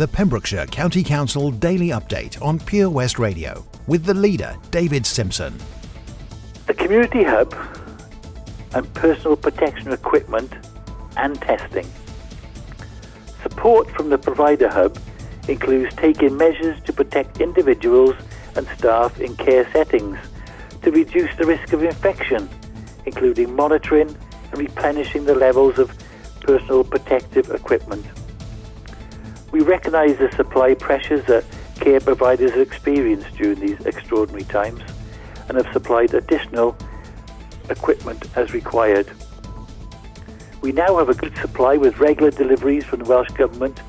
the Pembrokeshire County Council Daily Update on Pure West Radio with the leader, David Simpson. A community hub and personal protection equipment and testing. Support from the provider hub includes taking measures to protect individuals and staff in care settings to reduce the risk of infection, including monitoring and replenishing the levels of personal protective equipment. We recognise the supply pressures that care providers experience during these extraordinary times and have supplied additional equipment as required. We now have a good supply with regular deliveries from the Welsh Government,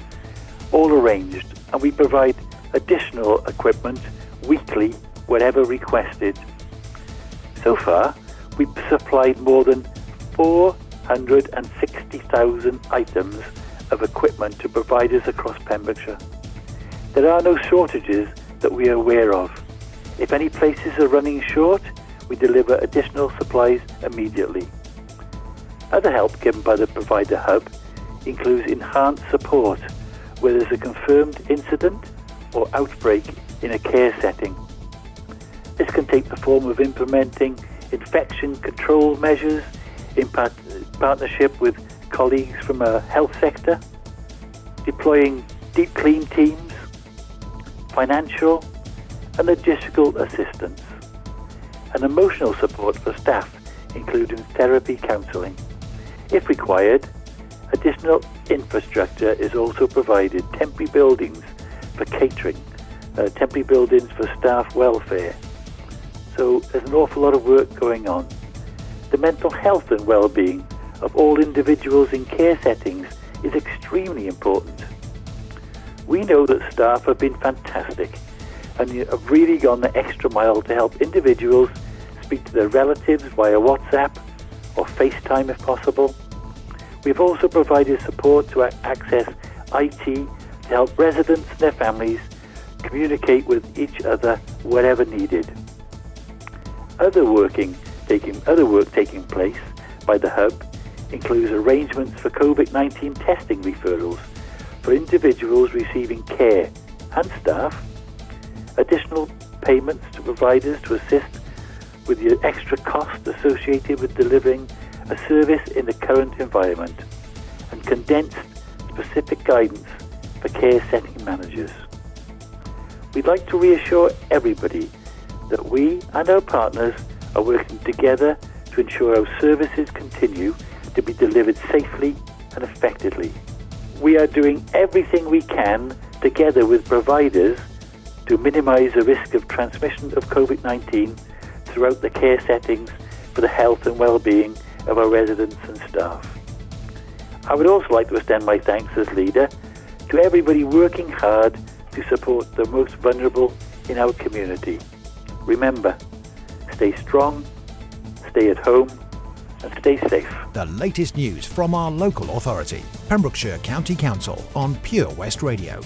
all arranged, and we provide additional equipment weekly wherever requested. So far, we've supplied more than 460,000 items of equipment to providers across Pembrokeshire. There are no shortages that we are aware of. If any places are running short, we deliver additional supplies immediately. Other help given by the provider hub includes enhanced support where there's a confirmed incident or outbreak in a care setting. This can take the form of implementing infection control measures in part- partnership with colleagues from a health sector, deploying deep clean teams, financial and logistical assistance, and emotional support for staff, including therapy counselling. If required, additional infrastructure is also provided, temporary buildings for catering, uh, temporary buildings for staff welfare. So there's an awful lot of work going on. The mental health and well-being of all individuals in care settings is extremely important. We know that staff have been fantastic and have really gone the extra mile to help individuals speak to their relatives via WhatsApp or FaceTime if possible. We've also provided support to access IT to help residents and their families communicate with each other wherever needed. Other working taking other work taking place by the hub includes arrangements for COVID-19 testing referrals for individuals receiving care and staff, additional payments to providers to assist with the extra cost associated with delivering a service in the current environment, and condensed specific guidance for care setting managers. We'd like to reassure everybody that we and our partners are working together to ensure our services continue to be delivered safely and effectively. We are doing everything we can together with providers to minimise the risk of transmission of COVID-19 throughout the care settings for the health and well-being of our residents and staff. I would also like to extend my thanks as leader to everybody working hard to support the most vulnerable in our community. Remember, stay strong, stay at home, and stay safe. The latest news from our local authority, Pembrokeshire County Council on Pure West Radio.